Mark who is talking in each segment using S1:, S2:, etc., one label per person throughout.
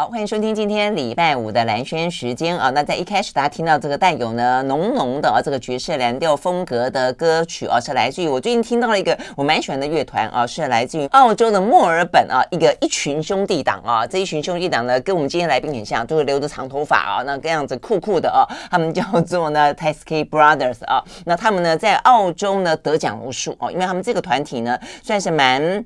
S1: 好，欢迎收听今天礼拜五的蓝轩时间啊。那在一开始，大家听到这个带有呢浓浓的啊这个爵士蓝调风格的歌曲啊，是来自于我最近听到了一个我蛮喜欢的乐团啊，是来自于澳洲的墨尔本啊一个一群兄弟党啊。这一群兄弟党呢，跟我们今天来宾很像，都是留着长头发啊，那个样子酷酷的啊。他们叫做呢 Teskey Brothers 啊。那他们呢在澳洲呢得奖无数啊，因为他们这个团体呢算是蛮。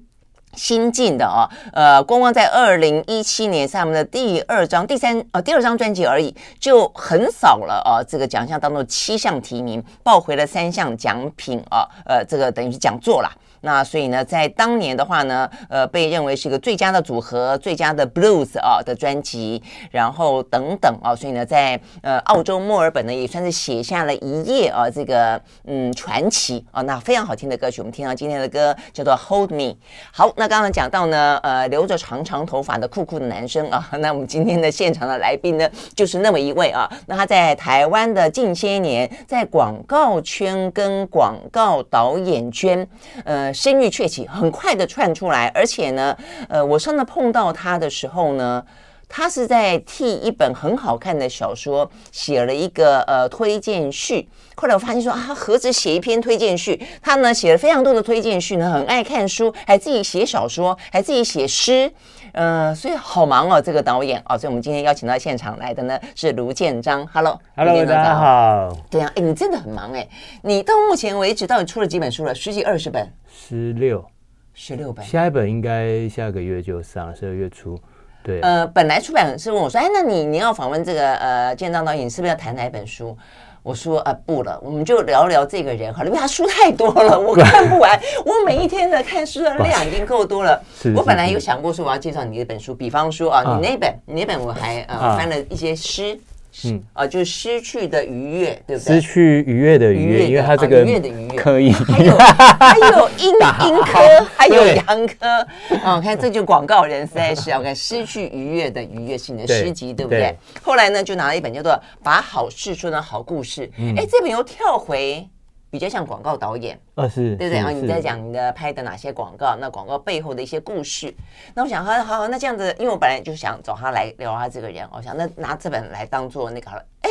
S1: 新进的哦，呃，光光在二零一七年是他们的第二张、第三呃第二张专辑而已，就横扫了哦，这个奖项当中七项提名，抱回了三项奖品啊，呃，这个等于是讲座啦。那所以呢，在当年的话呢，呃，被认为是一个最佳的组合、最佳的 blues 啊的专辑，然后等等啊，所以呢，在呃澳洲墨尔本呢，也算是写下了一页啊，这个嗯传奇啊，那非常好听的歌曲，我们听到今天的歌叫做 Hold Me。好，那刚刚讲到呢，呃，留着长长头发的酷酷的男生啊，那我们今天的现场的来宾呢，就是那么一位啊，那他在台湾的近些年，在广告圈跟广告导演圈，呃。声誉鹊起，很快的窜出来，而且呢，呃，我上次碰到他的时候呢，他是在替一本很好看的小说写了一个呃推荐序。后来我发现说啊，何止写一篇推荐序，他呢写了非常多的推荐序呢，很爱看书，还自己写小说，还自己写诗，呃，所以好忙哦，这个导演哦，所以我们今天邀请到现场来的呢是卢建章，Hello，Hello，
S2: 大家好，
S1: 对啊，哎，你真的很忙哎，你到目前为止到底出了几本书了？十几二十本？
S2: 十六，
S1: 十六本，
S2: 下一本应该下个月就上了，十二月初。对，
S1: 呃，本来出版社问我说：“哎，那你你要访问这个呃建章导演，是不是要谈哪一本书？”我说：“啊、呃，不了，我们就聊聊这个人好了，因为他书太多了，我看不完。我每一天的看书的量已经够多了。我本来有想过说我要介绍你一本书，比方说啊，你那本，啊、你那本我还呃翻了一些诗。”嗯啊，就是失去的愉悦，对不对？
S2: 失去愉悦的愉悦，因为它这个愉悦的愉悦可以，
S1: 还有还有阴 阴科，还有阳科。啊，看这就广告人实在是要看失去愉悦的愉悦是你的诗集，对不对？后来呢，就拿了一本叫做《把好事说成好故事》。哎，这本又跳回。比较像广告导演，
S2: 呃、哦，是，
S1: 对不对，然后你在讲你的拍的哪些广告，那广告背后的一些故事。那我想，好好，那这样子，因为我本来就想找他来聊他这个人，我想那拿这本来当做那个好了，哎，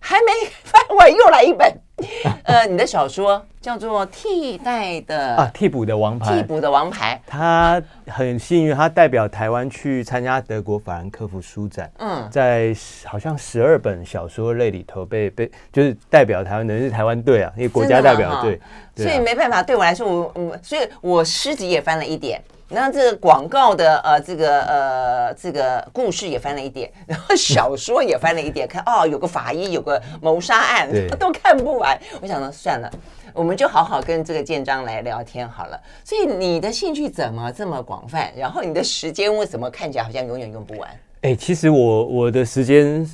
S1: 还没 翻完又来一本。呃，你的小说叫做《替代的》
S2: 啊，替补的王牌，
S1: 替补的王牌。
S2: 他很幸运，他代表台湾去参加德国法兰克福书展。嗯，在好像十二本小说类里头被被就是代表台湾的是台湾队啊，因为国家代表队，
S1: 所以没办法，对我来说，我我所以我诗集也翻了一点。那这个广告的呃，这个呃，这个故事也翻了一点，然后小说也翻了一点，看哦，有个法医，有个谋杀案，都看不完。我想说算了，我们就好好跟这个建章来聊天好了。所以你的兴趣怎么这么广泛？然后你的时间为什么看起来好像永远用不完？
S2: 哎，其实我我的时间。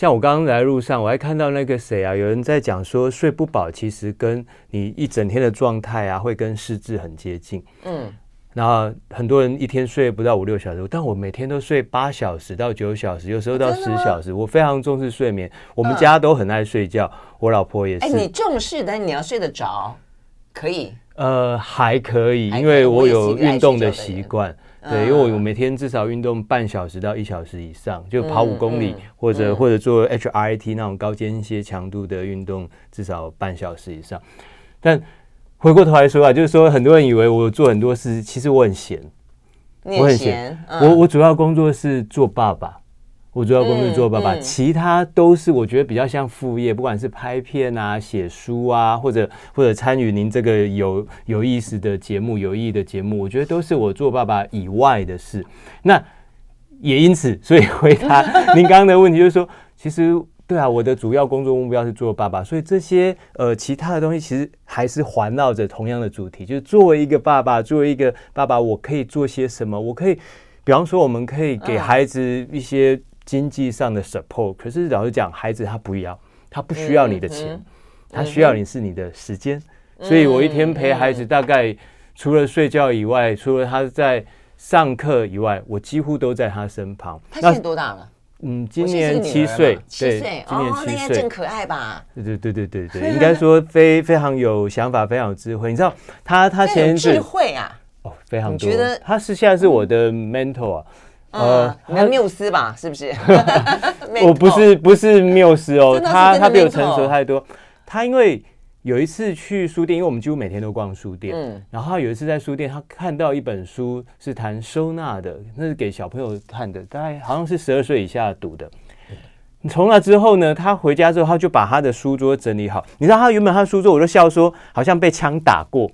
S2: 像我刚刚来路上，我还看到那个谁啊，有人在讲说睡不饱，其实跟你一整天的状态啊，会跟失智很接近。嗯，然后很多人一天睡不到五六小时，但我每天都睡八小时到九小时，有时候到十小时。我非常重视睡眠，我们家都很爱睡觉，我老婆也是。哎，
S1: 你重视，但你要睡得着，可以？
S2: 呃，还可以，因为我有运动的习惯。对，因为我每天至少运动半小时到一小时以上，就跑五公里，或者或者做 HIIT 那种高间歇强度的运动，至少半小时以上。但回过头来说啊，就是说很多人以为我做很多事，其实我很闲，我很闲，我我主要工作是做爸爸。我主要工作做爸爸，嗯嗯、其他都是我觉得比较像副业，不管是拍片啊、写书啊，或者或者参与您这个有有意思的节目、有意义的节目，我觉得都是我做爸爸以外的事。那也因此，所以回答 您刚刚的问题，就是说，其实对啊，我的主要工作目标是做爸爸，所以这些呃其他的东西其实还是环绕着同样的主题，就是作为一个爸爸，作为一个爸爸，我可以做些什么？我可以，比方说，我们可以给孩子一些。经济上的 support，可是老实讲，孩子他不要，他不需要你的钱，他需要你是你的时间。嗯、所以我一天陪孩子，大概除了睡觉以外，嗯、除了他在上课以外，我几乎都在他身旁。
S1: 他现在多大了？
S2: 嗯，今年七岁，
S1: 七岁，
S2: 今年七岁，哦，那应该
S1: 真可爱吧？
S2: 对对对对对对，应该说非非常有想法，非常有智慧。你知道他他前
S1: 智慧啊，
S2: 哦，非常多。觉得他是现在是我的 mentor 啊。
S1: 呃，你的缪斯吧，是不是？
S2: 我不是不是缪斯哦，他他比我成熟太多。他因为有一次去书店，因为我们几乎每天都逛书店，嗯，然后他有一次在书店，他看到一本书是谈收纳的，那是给小朋友看的，大概好像是十二岁以下读的。从那之后呢，他回家之后，他就把他的书桌整理好。你知道他原本他的书桌，我都笑说好像被枪打过，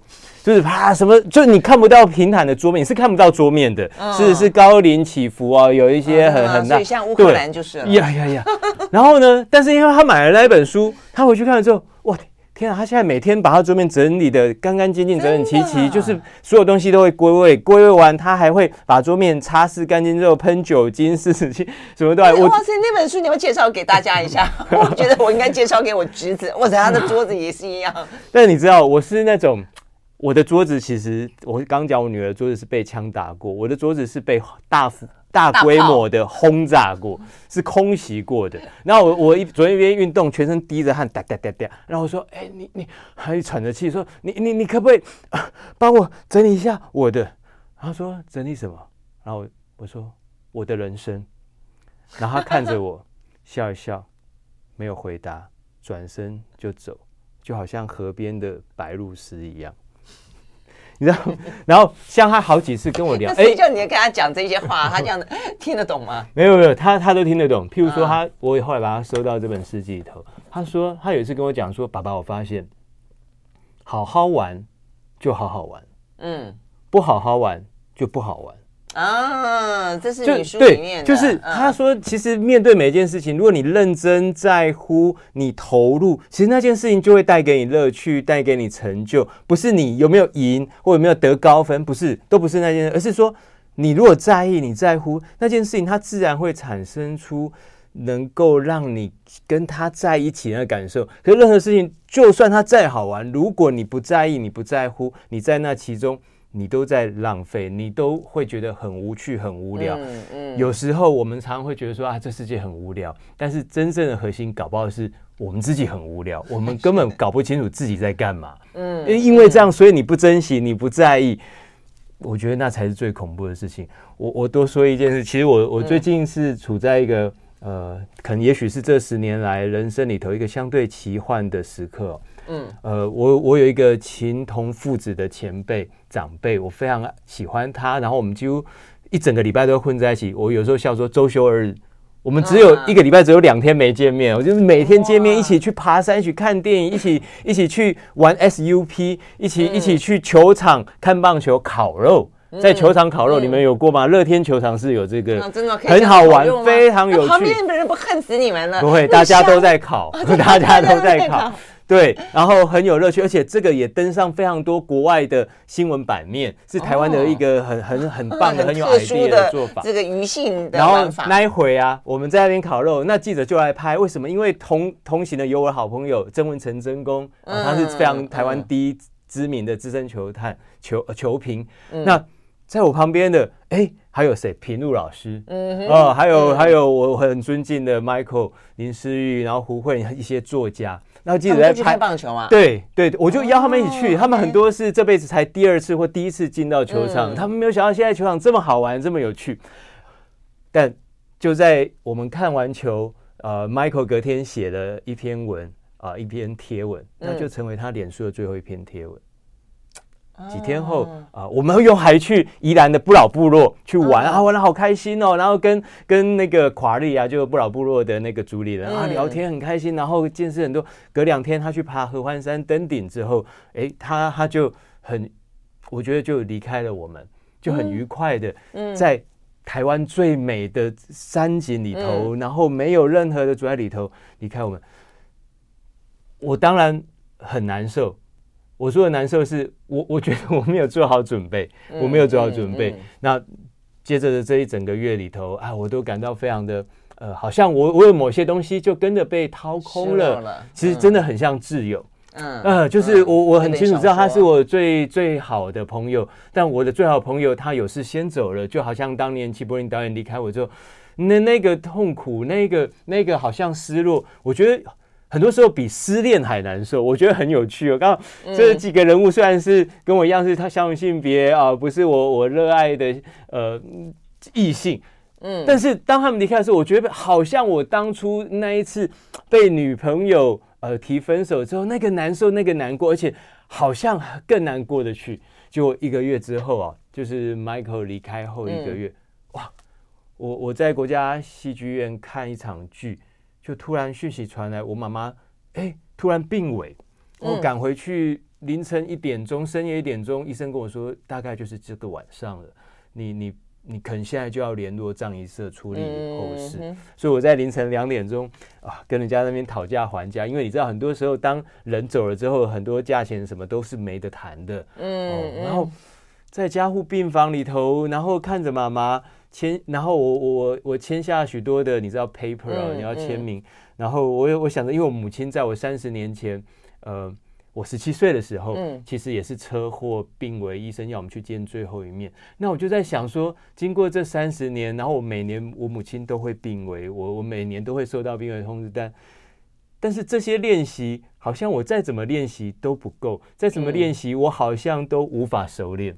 S2: 就是啪什么，就是你看不到平坦的桌面，你是看不到桌面的，嗯、是是高临起伏啊，有一些很、嗯、很大，
S1: 像乌克兰就是了
S2: 呀呀呀。然后呢，但是因为他买了那一本书，他回去看了之后，哇！天啊，他现在每天把他桌面整理的干干净净、整整齐齐，就是所有东西都会归位，归位完他还会把桌面擦拭干净之后喷酒精、湿纸巾，什么都来。
S1: 哇塞，那本书你要介绍给大家一下？我觉得我应该介绍给我侄子，哇塞他的桌子也是一样。
S2: 但你知道，我是那种我的桌子，其实我刚讲我女儿桌子是被枪打过，我的桌子是被大幅。大规模的轰炸过，是空袭过的。然后我我一昨天一边运动，全身滴着汗，哒哒哒哒。然后我说：“哎，你你还喘着气，说你你你可不可以帮我整理一下我的？”他说：“整理什么？”然后我说：“我的人生。”然后他看着我笑一笑，没有回答，转身就走，就好像河边的白鹭鸶一样。你知道，然后像他好几次跟我聊，
S1: 哎，叫你跟他讲这些话，他这样的 听得懂吗？
S2: 没有没有，他他都听得懂。譬如说他，我也后来把他收到这本诗集里头。他说他有一次跟我讲说，爸爸，我发现好好玩就好好玩，嗯，不好好玩就不好玩。
S1: 啊，这是你书里面的，
S2: 就是他说，其实面对每一件事情，如果你认真在乎，你投入，其实那件事情就会带给你乐趣，带给你成就。不是你有没有赢或有没有得高分，不是，都不是那件事，而是说你如果在意，你在乎那件事情，它自然会产生出能够让你跟他在一起的感受。可是任何事情，就算它再好玩，如果你不在意，你不在乎，你在那其中。你都在浪费，你都会觉得很无趣、很无聊。嗯嗯，有时候我们常常会觉得说啊，这世界很无聊。但是真正的核心，搞不好是我们自己很无聊，我们根本搞不清楚自己在干嘛。嗯，因为这样，所以你不珍惜，你不在意。我觉得那才是最恐怖的事情。我我多说一件事，其实我我最近是处在一个呃，可能也许是这十年来人生里头一个相对奇幻的时刻。嗯，呃，我我有一个情同父子的前辈长辈，我非常喜欢他，然后我们几乎一整个礼拜都混在一起。我有时候笑说周休二日，我们只有一个礼拜只有两天没见面，我就是每天见面，一起去爬山，一起看电影，一起一起去玩 SUP，一起一起去球场看棒球、烤肉，在球场烤肉，你们有过吗？乐天球场是有这个，真的很好玩，非常有趣。
S1: 旁边的人不恨死你们了？
S2: 不会，大家都在烤，大家都在烤。对，然后很有乐趣，而且这个也登上非常多国外的新闻版面，是台湾的一个很很很棒的、很有 idea 的做法。
S1: 这个鱼性的。
S2: 然后那一回啊，我们在那边烤肉，那记者就来拍。为什么？因为同同行的有我的好朋友曾文成曾公，他是非常台湾第一知名的资深球探球球评。那在我旁边的，哎，还有谁？平路老师，嗯，哦，还有还有我很尊敬的 Michael 林思玉，然后胡慧一些作家。然后记者在拍
S1: 棒球啊？
S2: 对对，我就邀他们一起去。哦、他们很多是这辈子才第二次或第一次进到球场，嗯、他们没有想到现在球场这么好玩，这么有趣。但就在我们看完球，呃，Michael 隔天写了一篇文啊、呃，一篇贴文，那就成为他脸书的最后一篇贴文。几天后啊、呃，我们又还去宜兰的不老部落去玩啊，玩的好开心哦。然后跟跟那个垮利啊，就不老部落的那个主理人啊聊天很开心，然后见识很多。隔两天他去爬合欢山登顶之后，哎，他他就很，我觉得就离开了我们，就很愉快的在台湾最美的山景里头，然后没有任何的阻碍里头离开我们。我当然很难受。我说的难受是我，我觉得我没有做好准备，我没有做好准备。那接着的这一整个月里头啊，我都感到非常的呃，好像我我有某些东西就跟着被掏空了。其实真的很像挚友，嗯呃，就是我我很清楚知道他是我最最好的朋友，但我的最好朋友他有事先走了，就好像当年齐柏林导演离开我之后，那那个痛苦，那个那个好像失落，我觉得。很多时候比失恋还难受，我觉得很有趣哦。刚刚这几个人物虽然是跟我一样是他相同性别啊，不是我我热爱的呃异性，嗯，但是当他们离开的时候，我觉得好像我当初那一次被女朋友呃提分手之后，那个难受，那个难过，而且好像更难过的去。就一个月之后啊，就是 Michael 离开后一个月，嗯、哇，我我在国家戏剧院看一场剧，就突然讯息传来，我妈妈哎突然病危，我赶回去，凌晨一点钟，深夜一点钟，医生跟我说，大概就是这个晚上了，你你。你可能现在就要联络葬仪社处理后事，嗯、所以我在凌晨两点钟啊，跟人家那边讨价还价，因为你知道，很多时候当人走了之后，很多价钱什么都是没得谈的。嗯、哦，然后在加护病房里头，然后看着妈妈签，然后我我我签下许多的你知道 paper 啊，嗯、你要签名，嗯、然后我我想着，因为我母亲在我三十年前，呃。我十七岁的时候，嗯，其实也是车祸病危，医生要我们去见最后一面。那我就在想说，经过这三十年，然后我每年我母亲都会病危，我我每年都会收到病危通知单。但是这些练习，好像我再怎么练习都不够，再怎么练习，我好像都无法熟练。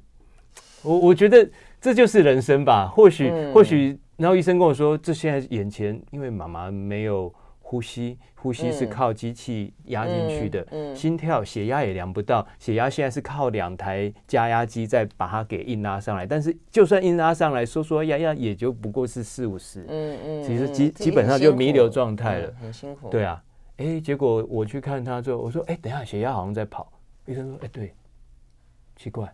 S2: 我我觉得这就是人生吧。或许或许，然后医生跟我说，这现在眼前，因为妈妈没有。呼吸，呼吸是靠机器压进去的。嗯嗯、心跳、血压也量不到，血压现在是靠两台加压机再把它给硬拉上来。但是就算硬拉上来，说说压压也就不过是四五十。嗯嗯，其实基基本上就弥留状态了，嗯，很辛苦。对啊，哎，结果我去看他之后，我说，哎，等一下血压好像在跑。医生说，哎，对，奇怪。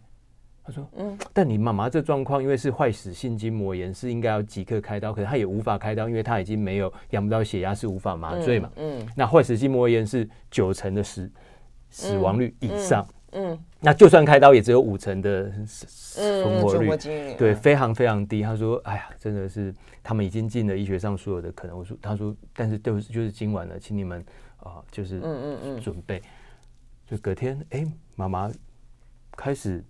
S2: 他说：“嗯，但你妈妈这状况，因为是坏死性筋膜炎，是应该要即刻开刀，可是她也无法开刀，因为她已经没有养不到血压，是无法麻醉嘛。嗯，嗯，那坏死性膜炎是九成的死死亡率以上，嗯，嗯，那就算开刀，也只有五成的存活率，嗯、对，非常非常低。他说：，哎呀，真的是他们已经尽了医学上所有的可能。我说，他说，但是就是就是今晚了，请你们啊、呃，就是嗯嗯嗯准备，就隔天，哎，妈妈开始。”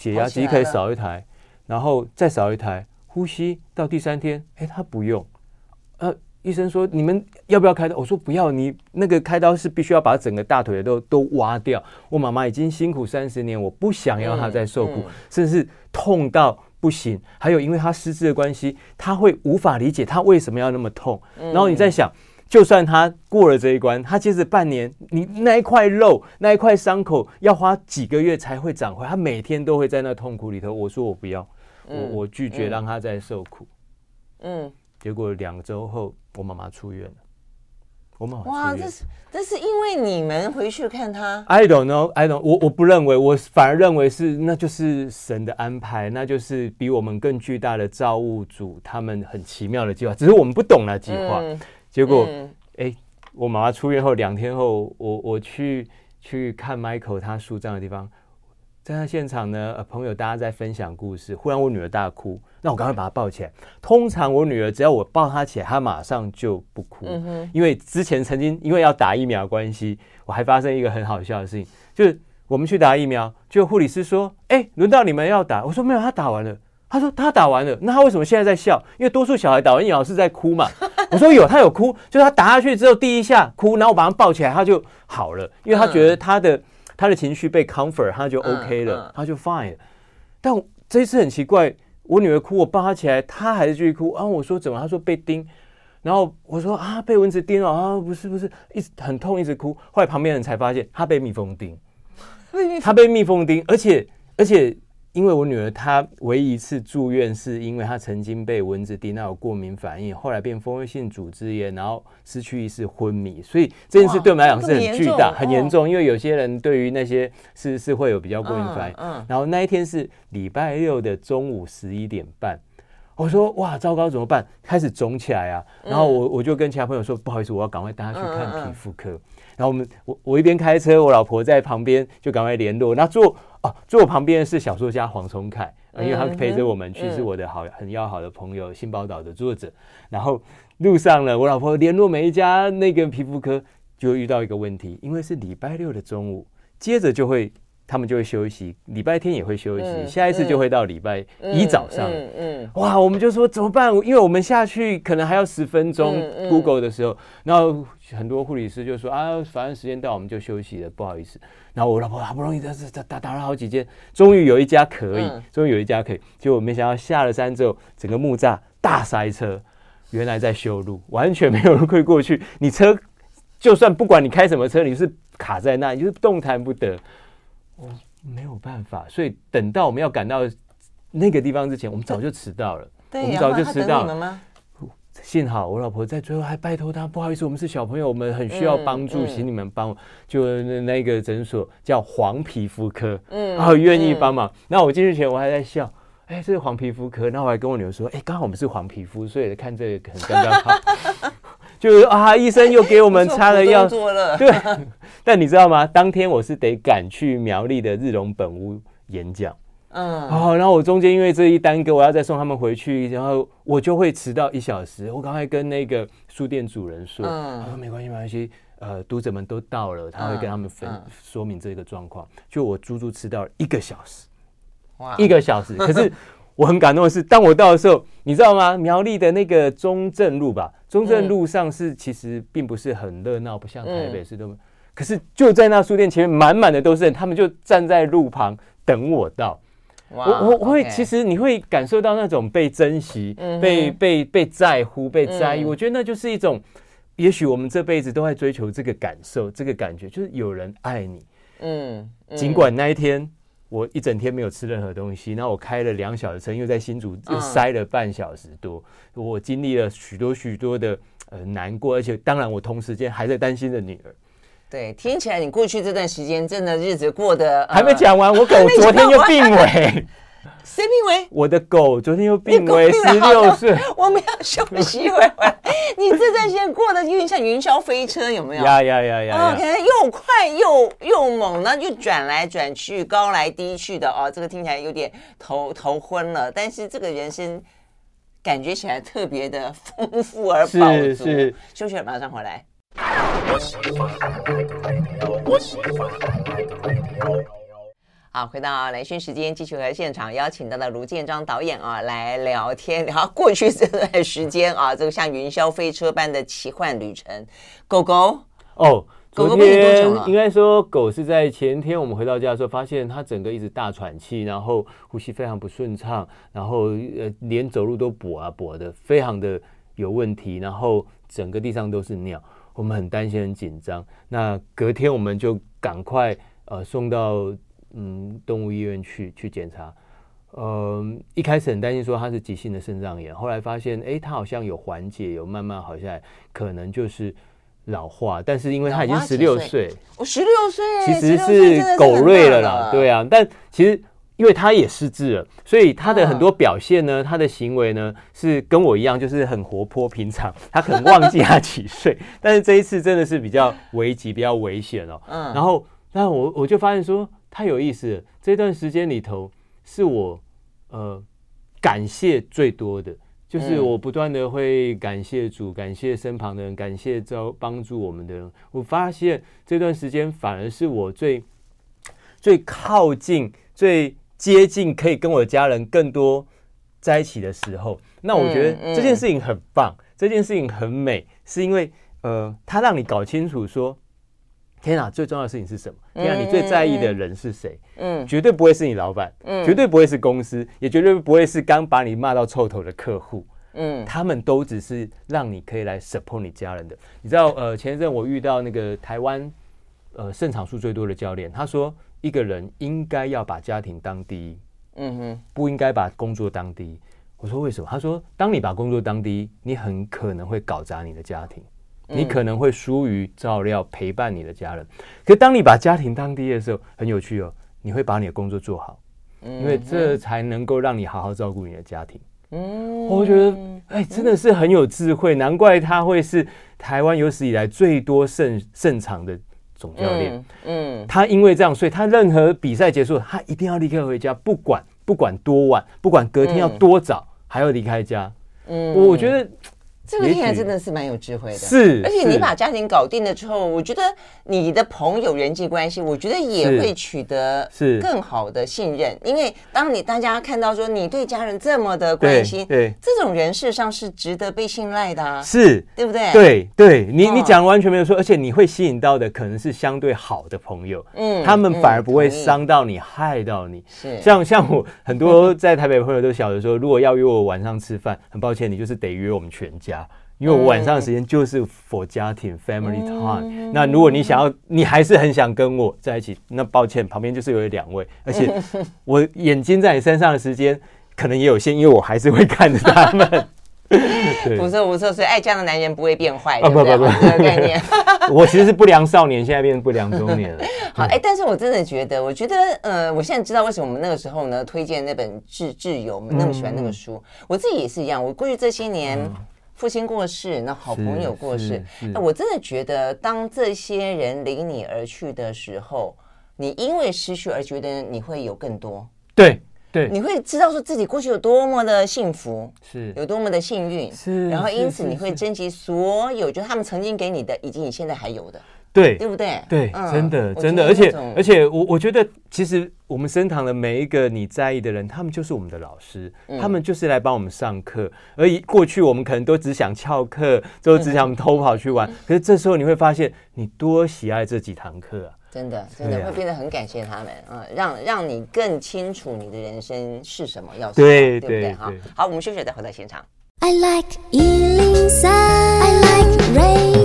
S2: 血压机可以少一台，然后再少一台。呼吸到第三天，哎，他不用。呃，医生说你们要不要开刀？我说不要。你那个开刀是必须要把整个大腿都都挖掉。我妈妈已经辛苦三十年，我不想要她再受苦，嗯嗯、甚至痛到不行。还有，因为她失智的关系，她会无法理解她为什么要那么痛。然后你在想。嗯就算他过了这一关，他接着半年，你那一块肉、那一块伤口要花几个月才会长回来，他每天都会在那痛苦里头。我说我不要，我我拒绝让他再受苦。嗯，结果两周后，我妈妈出院了。我妈妈哇，
S1: 这是这是因为你们回去看他
S2: ？I don't know, I don't，我我不认为，我反而认为是那就是神的安排，那就是比我们更巨大的造物主他们很奇妙的计划，只是我们不懂那计划。嗯结果，哎、嗯欸，我妈妈出院后两天后，我我去去看 Michael 他树葬的地方，在他现场呢，呃，朋友大家在分享故事，忽然我女儿大哭，那我赶快把她抱起来。通常我女儿只要我抱她起来，她马上就不哭，嗯、因为之前曾经因为要打疫苗关系，我还发生一个很好笑的事情，就是我们去打疫苗，就护理师说，哎、欸，轮到你们要打，我说没有，他打完了。他说他打完了，那他为什么现在在笑？因为多数小孩打完疫苗是在哭嘛。我说有，他有哭，就是他打下去之后第一下哭，然后我把他抱起来，他就好了，因为他觉得他的、嗯、他的情绪被 comfort，他就 OK 了，他就 fine 了。但这一次很奇怪，我女儿哭，我抱她起来，她还是继续哭。然后我说怎么？她说被叮。然后我说啊，被蚊子叮了啊，不是不是，一直很痛，一直哭。后来旁边人才发现，她被蜜蜂叮，她被蜜蜂叮，而且而且。因为我女儿她唯一一次住院，是因为她曾经被蚊子叮到有过敏反应，后来变蜂窝性组织炎，然后失去意识昏迷。所以这件事对我们来讲是很巨大、很严重。因为有些人对于那些是是会有比较过敏反应。嗯。然后那一天是礼拜六的中午十一点半，我说哇，糟糕，怎么办？开始肿起来啊！然后我我就跟其他朋友说，不好意思，我要赶快带她去看皮肤科。然后我们我我一边开车，我老婆在旁边就赶快联络。那坐。哦，坐我旁边的是小说家黄崇凯，因为他陪着我们去，是我的好很要好的朋友，《新宝岛》的作者。然后路上呢，我老婆联络每一家那个皮肤科，就遇到一个问题，因为是礼拜六的中午，接着就会他们就会休息，礼拜天也会休息，下一次就会到礼拜一早上。嗯嗯，哇，我们就说怎么办？因为我们下去可能还要十分钟，Google 的时候，然后很多护理师就说啊，反正时间到我们就休息了，不好意思。然后我老婆好不容易打打打打了好几间，终于有一家可以，终于有一家可以。结果没想到下了山之后，整个木栅大塞车，原来在修路，完全没有人会过去。你车就算不管你开什么车，你是卡在那，你就是动弹不得。我没有办法，所以等到我们要赶到那个地方之前，我们早就迟到了。
S1: 对，
S2: 我们早就迟到了。幸好我老婆在最后还拜托他，不好意思，我们是小朋友，我们很需要帮助，请你们帮。就那那个诊所叫黄皮肤科，嗯，然后愿意帮忙。那我进去前我还在笑。哎，这是黄皮肤科，那我还跟我女儿说，哎，刚好我们是黄皮肤，所以看这个很刚刚好。就是啊，医生又给我们擦了药，对。但你知道吗？当天我是得赶去苗栗的日隆本屋演讲，嗯，哦，然后我中间因为这一耽搁，我要再送他们回去，然后我就会迟到一小时。我刚才跟那个书店主人说，嗯，他说没关系，没关系，呃，读者们都到了，他会跟他们分、嗯、说明这个状况。就我足足迟到了一个小时。哇一个小时，可是我很感动的是，当我到的时候，你知道吗？苗栗的那个中正路吧，中正路上是其实并不是很热闹，不像台北市都。可是就在那书店前面，满满的都是人，他们就站在路旁等我到。我我我会，其实你会感受到那种被珍惜、被被被在乎、被在意。我觉得那就是一种，也许我们这辈子都在追求这个感受、这个感觉，就是有人爱你。嗯，尽管那一天。我一整天没有吃任何东西，然后我开了两小时车，又在新竹又塞了半小时多，嗯、我经历了许多许多的呃难过，而且当然我同时间还在担心着女儿。
S1: 对，听起来你过去这段时间真的日子过得、呃、
S2: 还没讲完，我狗昨天又病危。
S1: 谁病危？
S2: 我的狗昨天又病危，十六岁。
S1: 我们要休息一会儿。你这段时间过得有点像云霄飞车，有没有？
S2: 呀呀呀呀
S1: ！OK，又快又又猛，然后又转来转去，高来低去的哦。这个听起来有点头头昏了，但是这个人生感觉起来特别的丰富而饱足。是是，休息了，马上回来。好，回到兰萱时间，继续和现场邀请到的卢建章导演啊来聊天，聊过去这段时间啊，这个像云霄飞车般的奇幻旅程。狗狗
S2: 哦，昨天应该说狗是在前天我们回到家的时候，发现它整个一直大喘气，然后呼吸非常不顺畅，然后呃连走路都跛啊跛的，非常的有问题，然后整个地上都是尿，我们很担心很紧张。那隔天我们就赶快呃送到。嗯，动物医院去去检查，呃，一开始很担心说他是急性的肾脏炎，后来发现，哎，他好像有缓解，有慢慢好下来，可能就是老化，但是因为他已经十六岁，
S1: 我十六岁，
S2: 其实是狗瑞了啦，对啊，但其实因为他也失智了，所以他的很多表现呢，他的行为呢是跟我一样，就是很活泼平常，他可能忘记他几岁，但是这一次真的是比较危急，比较危险哦，嗯，然后，那我我就发现说。太有意思了！这段时间里头，是我呃感谢最多的，就是我不断的会感谢主，感谢身旁的人，感谢招帮助我们的人。我发现这段时间反而是我最最靠近、最接近，可以跟我的家人更多在一起的时候。那我觉得这件事情很棒，这件事情很美，是因为呃，它让你搞清楚说。天啊，最重要的事情是什么？天啊，你最在意的人是谁？嗯，绝对不会是你老板，嗯，绝对不会是公司，也绝对不会是刚把你骂到臭头的客户，嗯，他们都只是让你可以来 support 你家人的。你知道，呃，前一阵我遇到那个台湾呃胜场数最多的教练，他说一个人应该要把家庭当第一，嗯哼，不应该把工作当第一。我说为什么？他说，当你把工作当第一，你很可能会搞砸你的家庭。你可能会疏于照料陪伴你的家人，可当你把家庭当第一的时候，很有趣哦，你会把你的工作做好，因为这才能够让你好好照顾你的家庭。嗯，我觉得哎，真的是很有智慧，难怪他会是台湾有史以来最多胜胜场的总教练。嗯，他因为这样，所以他任何比赛结束，他一定要立刻回家，不管不管多晚，不管隔天要多早，还要离开家。嗯，我觉得。
S1: 这个听起来真的是蛮有智慧的，
S2: 是。
S1: 而且你把家庭搞定了之后，我觉得你的朋友人际关系，我觉得也会取得是更好的信任。因为当你大家看到说你对家人这么的关心，对这种人事实上是值得被信赖的，啊，是对不对？
S2: 对对，你你讲完全没有错，而且你会吸引到的可能是相对好的朋友，嗯，他们反而不会伤到你，害到你。是像像我很多在台北朋友都晓得说，如果要约我晚上吃饭，很抱歉，你就是得约我们全家。因为我晚上的时间就是 for 家庭 family time，那如果你想要，你还是很想跟我在一起，那抱歉，旁边就是有两位，而且 我眼睛在你身上的时间可能也有限，因为我还是会看着他们。
S1: 不错不错，所以爱家的男人不会变坏，不不不，这个 概念。
S2: 我其实是不良少年，现在变成不良中年了。
S1: 好，哎，但是我真的觉得，我觉得，呃，我现在知道为什么我们那个时候呢推荐那本《挚挚友》，我们那么喜欢那个书。我自己也是一样，我过去这些年。父亲过世，那好朋友过世，那我真的觉得，当这些人离你而去的时候，你因为失去而觉得你会有更多，
S2: 对对，
S1: 你会知道说自己过去有多么的幸福，是。有多么的幸运，
S2: 是，
S1: 然后因此你会珍惜所有，就是他们曾经给你的，以及你现在还有的。
S2: 对，
S1: 对不对？
S2: 对，真的，真的，而且，而且，我我觉得，其实我们身旁的每一个你在意的人，他们就是我们的老师，他们就是来帮我们上课。而过去我们可能都只想翘课，都只想 偷跑去玩。可是这时候你会发现，你多喜爱这几堂课啊！
S1: 真的，真的会变得很感谢他们啊，让让你更清楚你的人生是什么，要什么，对不对？好，好，我们休息再回到现场。I like 103, I like radio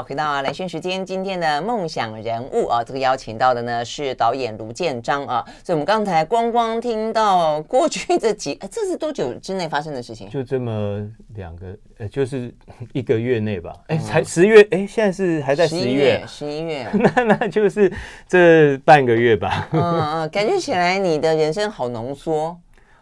S1: 好，回到啊，兰萱时间，今天的梦想人物啊，这个邀请到的呢是导演卢建章啊，所以我们刚才光光听到过去这几，哎，这是多久之内发生的事情？
S2: 就这么两个，呃，就是一个月内吧，哎，才十月，哎，现在是还在十一月，
S1: 十一月，
S2: 那那就是这半个月吧。
S1: 嗯嗯，感觉起来你的人生好浓缩。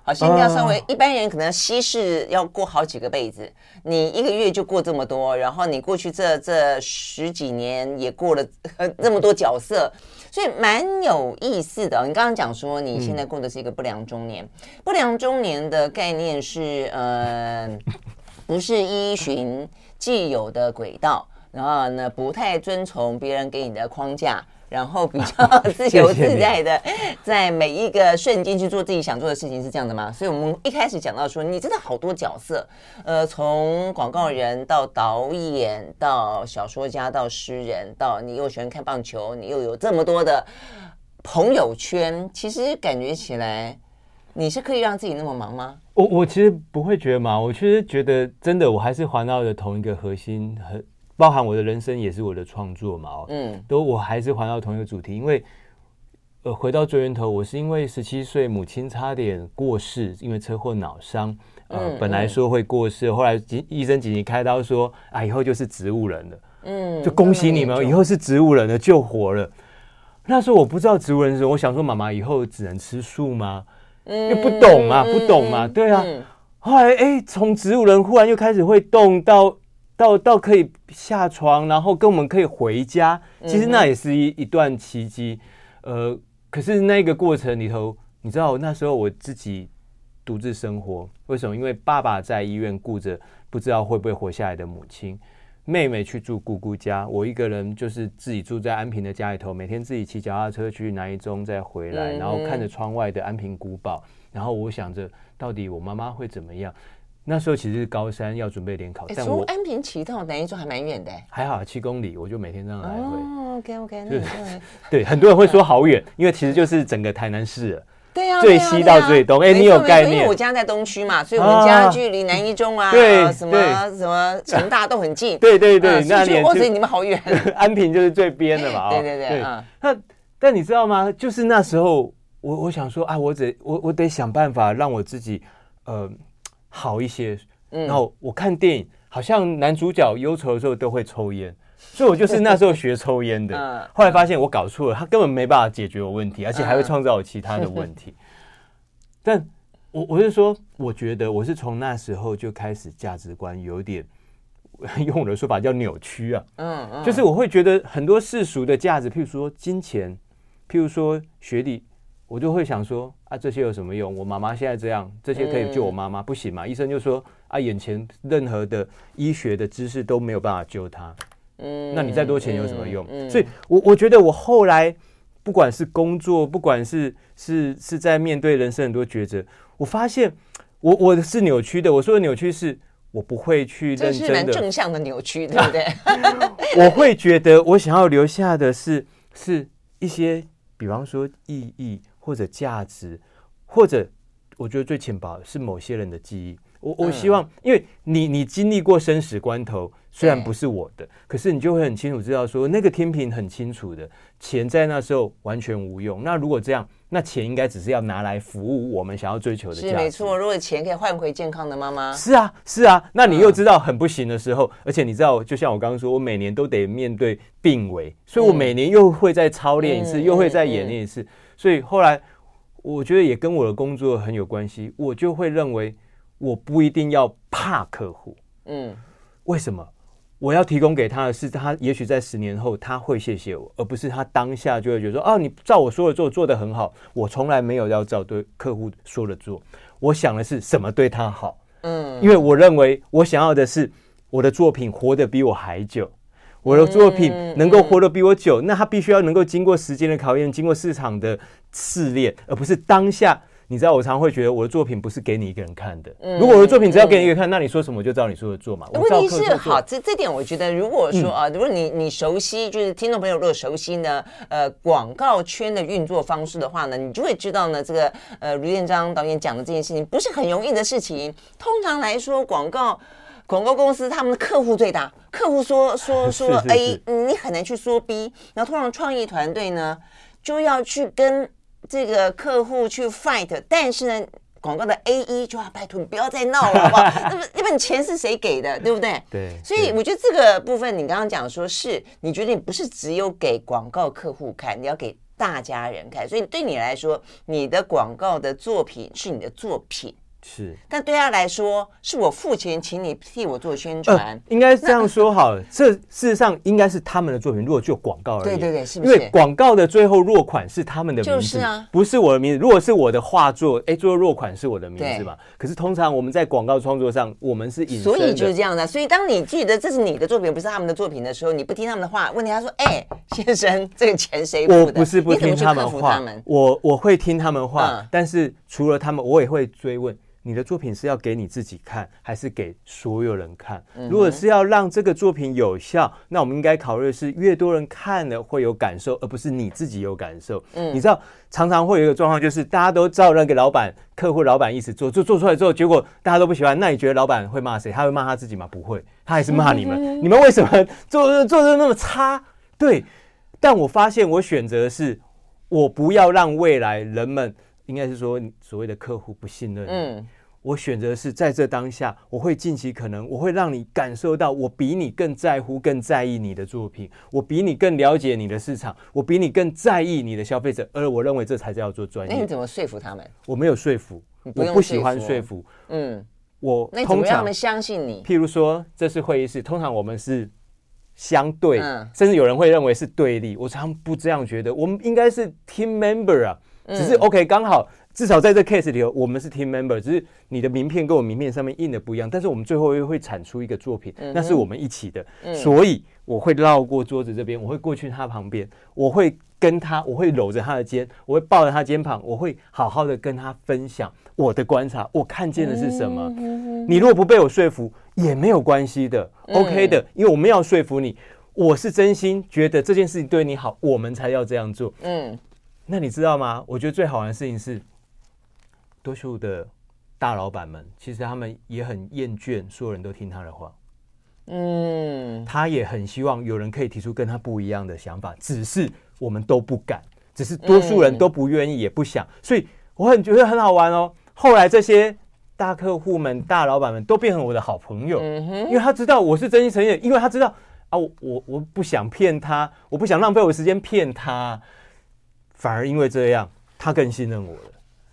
S1: 好，心跳稍微，一般人可能稀释要过好几个辈子，你一个月就过这么多，然后你过去这这十几年也过了 这么多角色，所以蛮有意思的。你刚刚讲说你现在过的是一个不良中年，嗯、不良中年的概念是呃，不是依循既有的轨道，然后呢，不太遵从别人给你的框架。然后比较 自由自在的，在每一个瞬间去做自己想做的事情，是这样的吗？所以我们一开始讲到说，你真的好多角色，呃，从广告人到导演，到小说家，到诗人，到你又喜欢看棒球，你又有这么多的朋友圈，其实感觉起来，你是可以让自己那么忙吗？
S2: 我我其实不会觉得忙，我其实觉得真的，我还是环绕着同一个核心和。包含我的人生也是我的创作嘛，哦，嗯，都我还是环绕同一个主题，因为，呃，回到最源头，我是因为十七岁母亲差点过世，因为车祸脑伤，呃，本来说会过世，后来医生紧急开刀说，啊，以后就是植物人了，嗯，就恭喜你们，以后是植物人了，救活了。那时候我不知道植物人是，我想说妈妈以后只能吃素吗？嗯，又不懂嘛，不懂嘛，对啊。后来哎，从植物人忽然又开始会动到。到到可以下床，然后跟我们可以回家，其实那也是一一段奇迹。呃，可是那个过程里头，你知道那时候我自己独自生活，为什么？因为爸爸在医院顾着不知道会不会活下来的母亲，妹妹去住姑姑家，我一个人就是自己住在安平的家里头，每天自己骑脚踏车去南一中再回来，然后看着窗外的安平古堡，然后我想着到底我妈妈会怎么样。那时候其实是高三要准备联考，但我
S1: 安平骑到南一中还蛮远的，
S2: 还好七公里，我就每天这样来回。
S1: 哦，OK OK，那
S2: 对很多人会说好远，因为其实就是整个台南市了，对呀，最西到最东。哎，你有概念？
S1: 因为我家在东区嘛，所以我们家距离南一中啊，对，什么什么成大都很近。
S2: 对 对对，那里
S1: 哇塞，你们好远。
S2: 安平就是最边的嘛，
S1: 对对对。
S2: 那但你知道吗？就是那时候，我我想说啊，我得我我得想办法让我自己呃好一些。然后我看电影，好像男主角忧愁的时候都会抽烟，所以我就是那时候学抽烟的。后来发现我搞错了，他根本没办法解决我问题，而且还会创造我其他的问题。但我我是说，我觉得我是从那时候就开始价值观有点 用我的说法叫扭曲啊。嗯嗯，就是我会觉得很多世俗的价值，譬如说金钱，譬如说学历，我就会想说啊，这些有什么用？我妈妈现在这样，这些可以救我妈妈，不行嘛？医生就说啊，眼前任何的医学的知识都没有办法救她。嗯，那你再多钱有什么用？所以，我我觉得我后来不管是工作，不管是是是在面对人生很多抉择，我发现我我是扭曲的。我说的扭曲是，我不会去认真的，这是蛮
S1: 正向的扭曲，对不 对？
S2: 我会觉得我想要留下的是是一些，比方说意义。或者价值，或者我觉得最浅薄的是某些人的记忆。我我希望，因为你你经历过生死关头，虽然不是我的，可是你就会很清楚知道说，那个天平很清楚的，钱在那时候完全无用。那如果这样，那钱应该只是要拿来服务我们想要追求的价值。
S1: 是没错，如果钱可以换回健康的妈妈，
S2: 是啊是啊。那你又知道很不行的时候，而且你知道，就像我刚刚说，我每年都得面对病危，所以我每年又会再操练一次，又会再演练一次。所以后来，我觉得也跟我的工作很有关系。我就会认为，我不一定要怕客户。嗯，为什么？我要提供给他的是，他也许在十年后他会谢谢我，而不是他当下就会觉得说：“哦，你照我说的做，做得很好。”我从来没有要照对客户说的做。我想的是什么对他好。嗯，因为我认为我想要的是我的作品活得比我还久。我的作品能够活得比我久，那他必须要能够经过时间的考验，经过市场的试炼，而不是当下。你知道，我常会觉得我的作品不是给你一个人看的。如果我的作品只要给你一个人看，那你说什么我就照你说的做嘛。
S1: 问题是，好，这这点我觉得，如果说啊，如果你你熟悉，就是听众朋友如果熟悉呢，呃，广告圈的运作方式的话呢，你就会知道呢，这个呃，卢建章导演讲的这件事情不是很容易的事情。通常来说，广告。广告公司他们的客户最大，客户说 说说 A，你很难去说 B。然后通常创意团队呢就要去跟这个客户去 fight，但是呢，广告的 A 一就要拜托你不要再闹了，好不好？那么那本钱是谁给的，对不对？
S2: 对。
S1: 所以我觉得这个部分，你刚刚讲说是你觉得你不是只有给广告客户看，你要给大家人看。所以对你来说，你的广告的作品是你的作品。
S2: 是，
S1: 但对他来说，是我付钱请你替我做宣传，呃、
S2: 应该是这样说好了。这事实上应该是他们的作品。如果就广告而已，
S1: 对对对，是不是？
S2: 因为广告的最后落款是他们的名字，
S1: 就是啊，
S2: 不是我的名字。如果是我的画作，哎，最后落款是我的名字嘛？可是通常我们在广告创作上，我们是隐，
S1: 所以就是这样的。所以当你记得这是你的作品，不是他们的作品的时候，你不听他们的话，问题他说：“哎，先生，这个钱谁付的？”
S2: 我不是不听他们话，我我会听他们话，但是除了他们，我也会追问。你的作品是要给你自己看，还是给所有人看？如果是要让这个作品有效，那我们应该考虑的是越多人看了会有感受，而不是你自己有感受。嗯，你知道，常常会有一个状况，就是大家都照那个老板、客户、老板意思做，做做出来之后，结果大家都不喜欢。那你觉得老板会骂谁？他会骂他自己吗？不会，他还是骂你们。你们为什么做做的那么差？对，但我发现我选择的是，我不要让未来人们，应该是说所谓的客户不信任。嗯。我选择是在这当下，我会尽其可能，我会让你感受到我比你更在乎、更在意你的作品，我比你更了解你的市场，我比你更在意你的消费者，而我认为这才叫做专业。
S1: 那你怎么说服他们？
S2: 我没有说服，不我不喜欢说服。嗯，我
S1: 那怎么让他们相信你？
S2: 譬如说，这是会议室，通常我们是相对，嗯、甚至有人会认为是对立。我常不这样觉得，我们应该是 team member 啊，只是 OK 刚好。至少在这 case 里头，我们是 team member，只是你的名片跟我名片上面印的不一样，但是我们最后又会产出一个作品，那是我们一起的。所以我会绕过桌子这边，我会过去他旁边，我会跟他，我会搂着他的肩，我会抱着他肩膀，我会好好的跟他分享我的观察，我看见的是什么。你如果不被我说服也没有关系的，OK 的，因为我们要说服你，我是真心觉得这件事情对你好，我们才要这样做。嗯，那你知道吗？我觉得最好玩的事情是。多数的大老板们，其实他们也很厌倦所有人都听他的话。嗯，他也很希望有人可以提出跟他不一样的想法，只是我们都不敢，只是多数人都不愿意，也不想。所以我很觉得很好玩哦。后来这些大客户们、大老板们都变成我的好朋友，因为他知道我是真心诚意，因为他知道啊，我我我不想骗他，我不想浪费我时间骗他，反而因为这样，他更信任我了。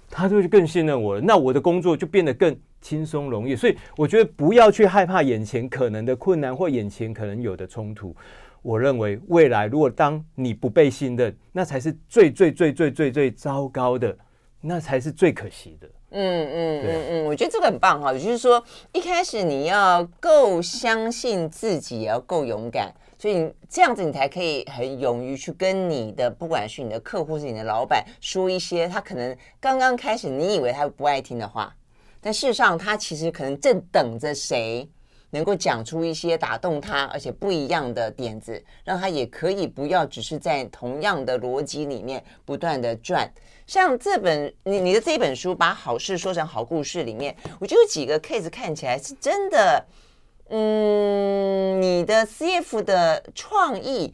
S2: 他就更信任我了，那我的工作就变得更轻松容易。所以我觉得不要去害怕眼前可能的困难或眼前可能有的冲突。我认为未来如果当你不被信任，那才是最最最最最最糟糕的，那才是最可惜的。
S1: 嗯嗯嗯嗯，我觉得这个很棒哈，就是说一开始你要够相信自己，也要够勇敢，所以这样子你才可以很勇于去跟你的不管是你的客户是你的老板说一些他可能刚刚开始你以为他不爱听的话，但事实上他其实可能正等着谁能够讲出一些打动他而且不一样的点子，让他也可以不要只是在同样的逻辑里面不断的转。像这本你你的这本书，把好事说成好故事里面，我觉得有几个 case 看起来是真的，嗯，你的 CF 的创意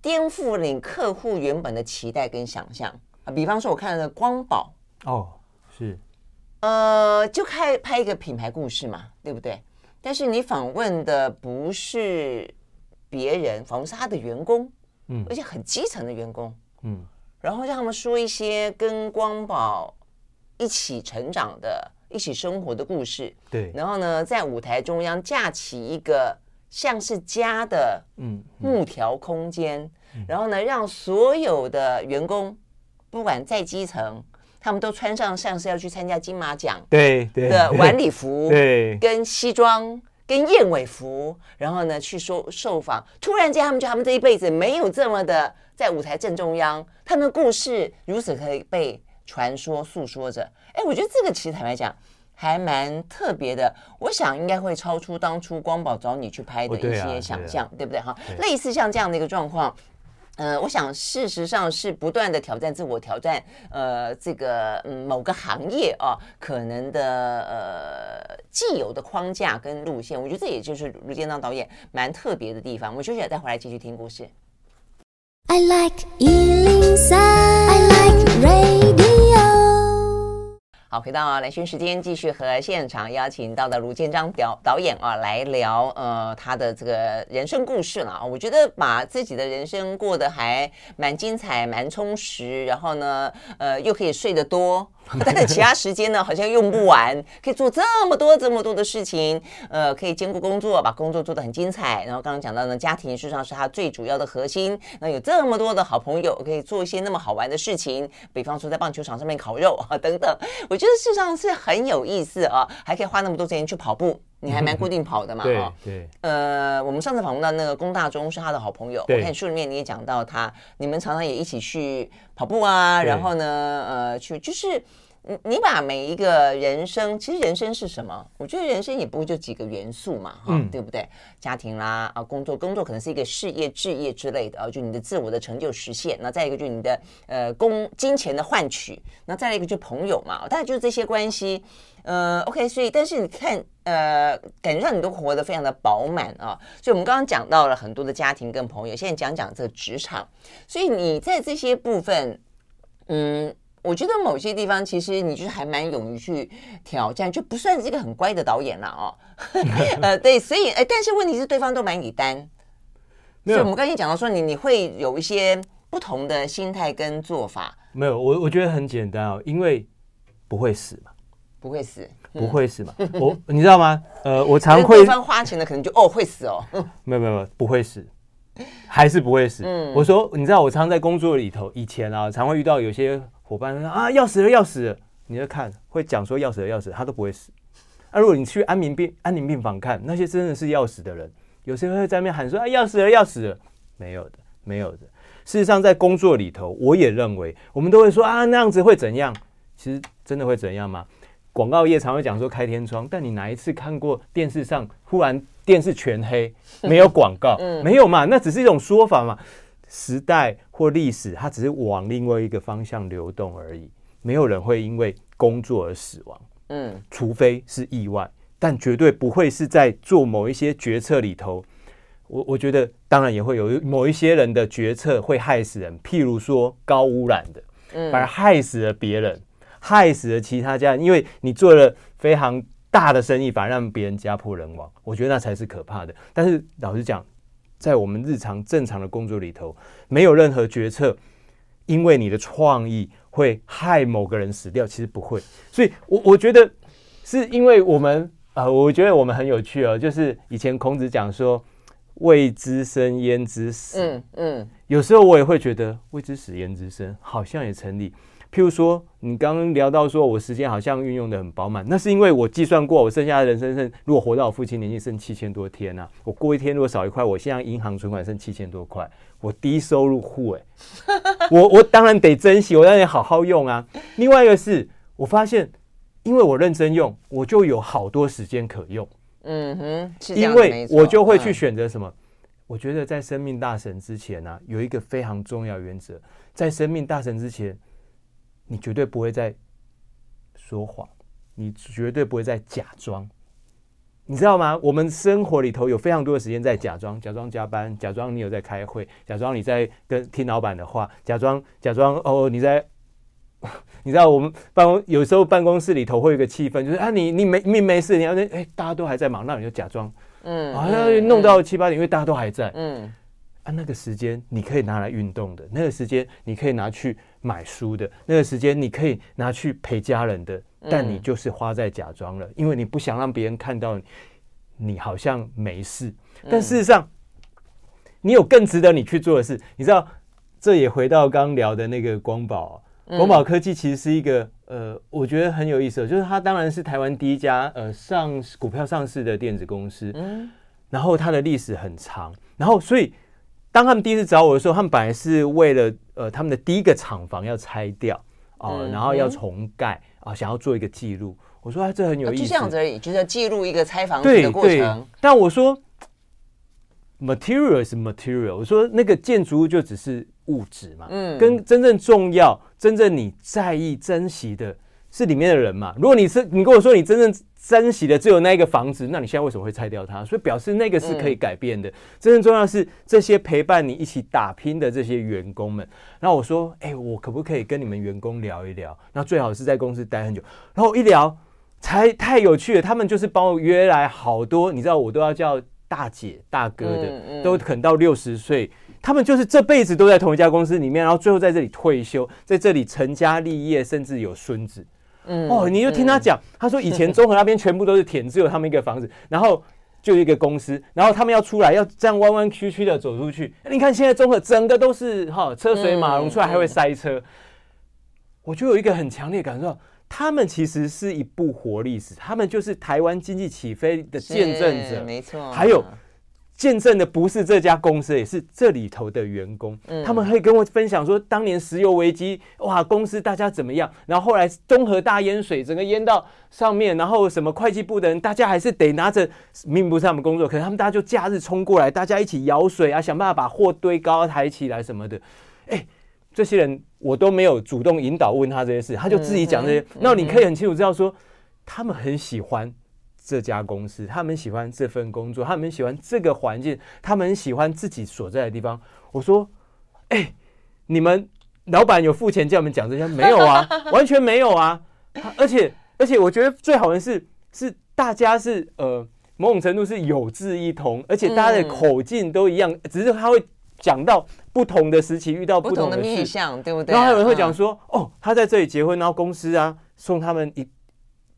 S1: 颠覆了你客户原本的期待跟想象啊。比方说，我看了光宝
S2: 哦，是，
S1: 呃，就开拍一个品牌故事嘛，对不对？但是你访问的不是别人，访问是他的员工，嗯，而且很基层的员工，嗯。然后让他们说一些跟光宝一起成长的、一起生活的故事。
S2: 对。
S1: 然后呢，在舞台中央架起一个像是家的嗯木条空间，然后呢，让所有的员工不管在基层，他们都穿上像是要去参加金马奖
S2: 对对
S1: 的晚礼服，
S2: 对，
S1: 跟西装跟燕尾服，然后呢去说受访。突然间，他们觉得他们这一辈子没有这么的。在舞台正中央，他们的故事如此可以被传说诉说着。哎，我觉得这个其实坦白讲还蛮特别的。我想应该会超出当初光宝找你去拍的一些想象，对不对？哈，类似像这样的一个状况，呃，我想事实上是不断的挑战自我，挑战呃这个嗯某个行业啊可能的呃既有的框架跟路线。我觉得这也就是卢建彰导演蛮特别的地方。我们休息了，再回来继续听故事。I like 103, 回到来讯时间，继续和现场邀请到的卢建章导导演啊来聊呃他的这个人生故事了啊。我觉得把自己的人生过得还蛮精彩、蛮充实，然后呢，呃，又可以睡得多。但是其他时间呢，好像用不完，可以做这么多这么多的事情，呃，可以兼顾工作，把工作做得很精彩。然后刚刚讲到呢，家庭事实上是他最主要的核心。那有这么多的好朋友，可以做一些那么好玩的事情，比方说在棒球场上面烤肉啊等等。我觉得事实上是很有意思啊，还可以花那么多时间去跑步。你还蛮固定跑的嘛？
S2: 哈对。
S1: 呃，我们上次访问到那个龚大中是他的好朋友，我看书里面你也讲到他，你们常常也一起去跑步啊，然后呢，呃，去就是。你你把每一个人生，其实人生是什么？我觉得人生也不会就几个元素嘛，哈，对不对？家庭啦，啊，工作，工作可能是一个事业、置业之类的啊，就你的自我的成就实现。那再一个就是你的呃，工金钱的换取。那再来一个就是朋友嘛，大概就是这些关系。呃，OK，所以但是你看，呃，感觉上你都活得非常的饱满啊。所以我们刚刚讲到了很多的家庭跟朋友，现在讲讲这个职场。所以你在这些部分，嗯。我觉得某些地方其实你就是还蛮勇于去挑战，就不算是一个很乖的导演了哦。呃，对，所以哎，但是问题是对方都蛮给单，所以我们刚才讲到说你你会有一些不同的心态跟做法。
S2: 没有，我我觉得很简单哦，因为不会死嘛，
S1: 不会死，
S2: 不会死嘛。我 你知道吗？呃，我常会
S1: 对方花钱的可能就哦会死哦。
S2: 没有没有没有，不会死，还是不会死。嗯，我说你知道我常在工作里头，以前啊常会遇到有些。伙伴说啊，要死了，要死了！你就看，会讲说要死了，要死了，他都不会死。那、啊、如果你去安宁病安宁病房看，那些真的是要死的人，有些会在那边喊说啊，要死了，要死了，没有的，没有的。事实上，在工作里头，我也认为，我们都会说啊，那样子会怎样？其实真的会怎样吗？广告业常会讲说开天窗，但你哪一次看过电视上忽然电视全黑，没有广告，没有嘛？那只是一种说法嘛。时代或历史，它只是往另外一个方向流动而已。没有人会因为工作而死亡，嗯，除非是意外，但绝对不会是在做某一些决策里头。我我觉得，当然也会有某一些人的决策会害死人，譬如说高污染的，嗯，反而害死了别人，害死了其他家人，因为你做了非常大的生意，反而让别人家破人亡。我觉得那才是可怕的。但是老实讲。在我们日常正常的工作里头，没有任何决策，因为你的创意会害某个人死掉，其实不会。所以我，我我觉得是因为我们啊、呃，我觉得我们很有趣哦。就是以前孔子讲说，未知生焉知死。
S1: 嗯嗯，
S2: 有时候我也会觉得未知死焉知生，好像也成立。譬如说，你刚刚聊到说我时间好像运用的很饱满，那是因为我计算过，我剩下的人生剩，如果活到我父亲年纪剩七千多天啊，我过一天如果少一块，我现在银行存款剩七千多块，我低收入户哎、欸，我我当然得珍惜，我当然得好好用啊。另外一个是我发现，因为我认真用，我就有好多时间可用。
S1: 嗯哼，
S2: 因为我就会去选择什么？我觉得在生命大神之前呢、啊，有一个非常重要原则，在生命大神之前。你绝对不会再说谎，你绝对不会再假装，你知道吗？我们生活里头有非常多的时间在假装，假装加班，假装你有在开会，假装你在跟听老板的话，假装假装哦你在，你知道我们办公有时候办公室里头会有一个气氛，就是啊你你没你没事，你要哎、欸、大家都还在忙，那你就假装，嗯，好像弄到七八点，因为大家都还在，嗯。啊，那个时间你可以拿来运动的，那个时间你可以拿去买书的，那个时间你可以拿去陪家人的，但你就是花在假装了，因为你不想让别人看到你，你好像没事，但事实上，你有更值得你去做的事。你知道，这也回到刚聊的那个光宝，光宝科技其实是一个呃，我觉得很有意思，就是它当然是台湾第一家呃上股票上市的电子公司，然后它的历史很长，然后所以。当他们第一次找我的时候，他们本来是为了呃他们的第一个厂房要拆掉啊、呃，然后要重盖啊、呃，想要做一个记录。我说啊，这很有意思，
S1: 就这样子而已，就是记录一个拆房子的过程。
S2: 但我说，material 是 material，我说那个建筑物就只是物质嘛，嗯，跟真正重要、真正你在意、珍惜的是里面的人嘛。如果你是你跟我说你真正。珍惜的只有那一个房子，那你现在为什么会拆掉它？所以表示那个是可以改变的。嗯、真正重要的是这些陪伴你一起打拼的这些员工们。然后我说：“哎、欸，我可不可以跟你们员工聊一聊？那最好是在公司待很久。”然后一聊，才太有趣了。他们就是帮我约来好多，你知道我都要叫大姐大哥的，嗯嗯、都肯到六十岁。他们就是这辈子都在同一家公司里面，然后最后在这里退休，在这里成家立业，甚至有孙子。嗯、哦，你就听他讲，嗯、他说以前中和那边全部都是田，只有他们一个房子，然后就一个公司，然后他们要出来要这样弯弯曲曲的走出去。你看现在中和整个都是哈车水马龙，出来还会塞车。嗯嗯、我就有一个很强烈的感受，他们其实是一部活历史，他们就是台湾经济起飞的见证者，
S1: 没错。
S2: 还有。见证的不是这家公司，也是这里头的员工。嗯，他们会跟我分享说，当年石油危机，哇，公司大家怎么样？然后后来中和大淹水，整个淹到上面，然后什么会计部的人，大家还是得拿着，明明不是他们工作，可是他们大家就假日冲过来，大家一起舀水啊，想办法把货堆高抬起来什么的。哎，这些人我都没有主动引导问他这些事，他就自己讲这些。那你可以很清楚知道说，他们很喜欢。这家公司，他们喜欢这份工作，他们喜欢这个环境，他们喜欢自己所在的地方。我说，哎、欸，你们老板有付钱叫我们讲这些？没有啊，完全没有啊。而且，而且，我觉得最好的是，是大家是呃，某种程度是有志一同，而且大家的口径都一样，嗯、只是他会讲到不同的时期遇到不同的，
S1: 不同的面相，对不对、啊？
S2: 然后还有人会讲说，嗯、哦，他在这里结婚，然后公司啊送他们一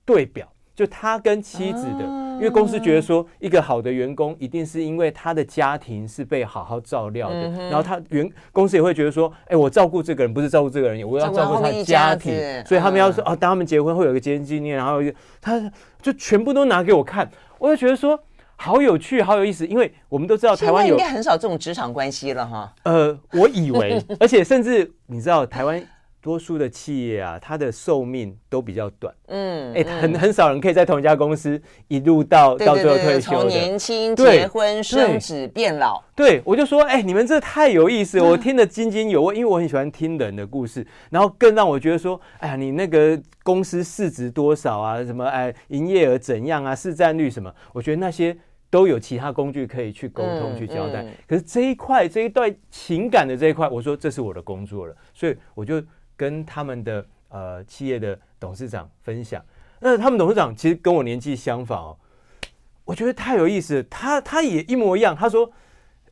S2: 对表。就他跟妻子的，因为公司觉得说，一个好的员工一定是因为他的家庭是被好好照料的，然后他员公司也会觉得说，哎，我照顾这个人不是照顾这个人，我要照顾他的家庭，所以他们要说，哦，当他们结婚会有个结婚纪念，然后他就全部都拿给我看，我就觉得说好有趣，好有意思，因为我们都知道台湾有
S1: 应该很少这种职场关系了哈。
S2: 呃，我以为，而且甚至你知道台湾。多数的企业啊，它的寿命都比较短。嗯，哎、欸，很很少人可以在同一家公司一路到到最后退休的。从
S1: 年轻结婚生子变老。
S2: 对，我就说，哎、欸，你们这太有意思了，我听得津津有味，因为我很喜欢听人的故事。然后更让我觉得说，哎呀，你那个公司市值多少啊？什么哎，营业额怎样啊？市占率什么？我觉得那些都有其他工具可以去沟通、嗯、去交代。嗯、可是这一块这一段情感的这一块，我说这是我的工作了，所以我就。跟他们的呃企业的董事长分享，那他们董事长其实跟我年纪相仿哦，我觉得太有意思。他他也一模一样，他说